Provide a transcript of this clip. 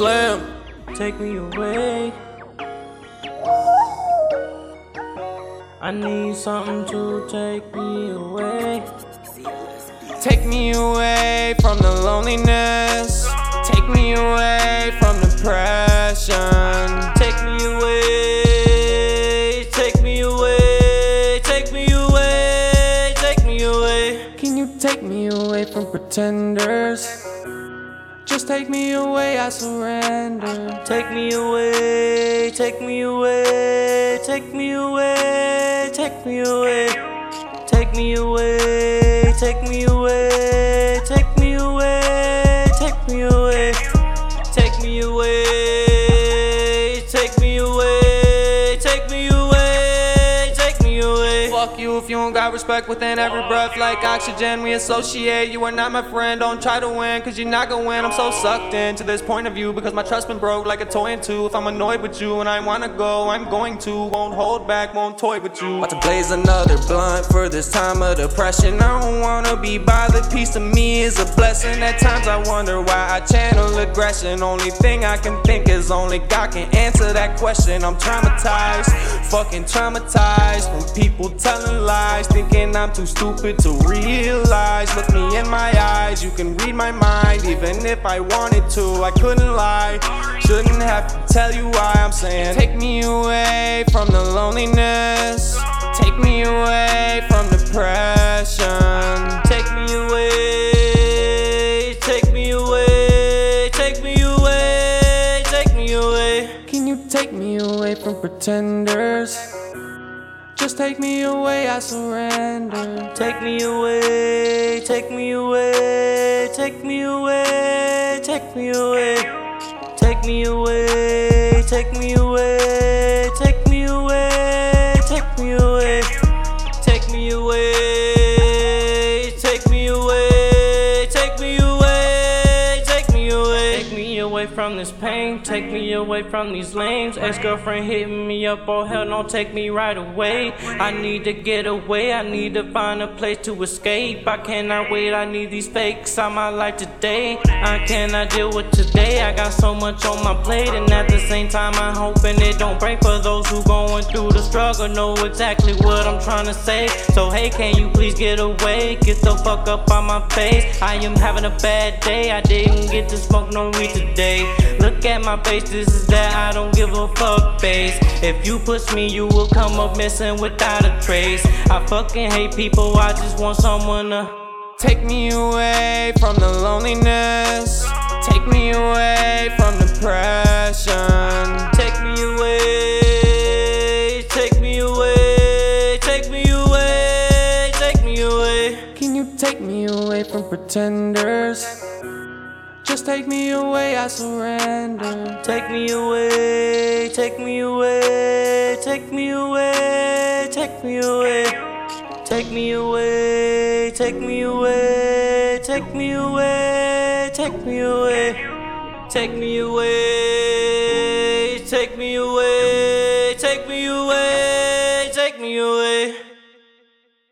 Slam. Take me away. I need something to take me away. Take me away from the loneliness. Take me away from depression. Take me away. Take me away. Take me away. Take me away. Can you take me away from pretenders? Just take me away, I surrender. Take me away, take me away, take me away, take me away. Take me away, take me away, take me away, take me away, take me away. You if you don't got respect within every breath like oxygen. We associate, you are not my friend. Don't try to win, cause you're not gonna win. I'm so sucked into this point of view because my trust been broke like a toy in two. If I'm annoyed with you and I wanna go, I'm going to. Won't hold back, won't toy with you. About to blaze another blunt for this time of depression. I don't wanna be bothered. Peace to me is a blessing. At times I wonder why I channel aggression. Only thing I can think is only God can answer that question. I'm traumatized, fucking traumatized from people telling lies, thinking I'm too stupid to realize. Look me in my eyes, you can read my mind, even if I wanted to, I couldn't lie. Shouldn't have to tell you why I'm saying, take me away from the loneliness, take me away from depression. Take me away. Take me away. Take me away. Take me away. Can you take me away from pretenders? Just take me away, I surrender. Take me away. Take me away. Take me away. Take me away. Take me away. Take me away. From this pain. Take me away from these lanes. Ex girlfriend hitting me up. Oh hell no, take me right away. I need to get away. I need to find a place to escape. I cannot wait. I need these fakes on my life today. I cannot deal with today. I got so much on my plate, and at the same time, I'm hoping it don't break for those who going through the struggle. Know exactly what I'm trying to say. So hey, can you please get away? Get the fuck up on my face. I am having a bad day. I didn't get to smoke no weed today. Look at my face. This is that I don't give a fuck face. If you push me, you will come up missing without a trace. I fucking hate people. I just want someone to. Take me away from the loneliness. Take me away from depression. Take me away, take me away, take me away, take me away. Can you take me away from pretenders? Just take me away, I surrender. Take me away, take me away, take me away, take me away. Take me away, take me away, take me away, take me away. Take me away, take me away, take me away, take me away.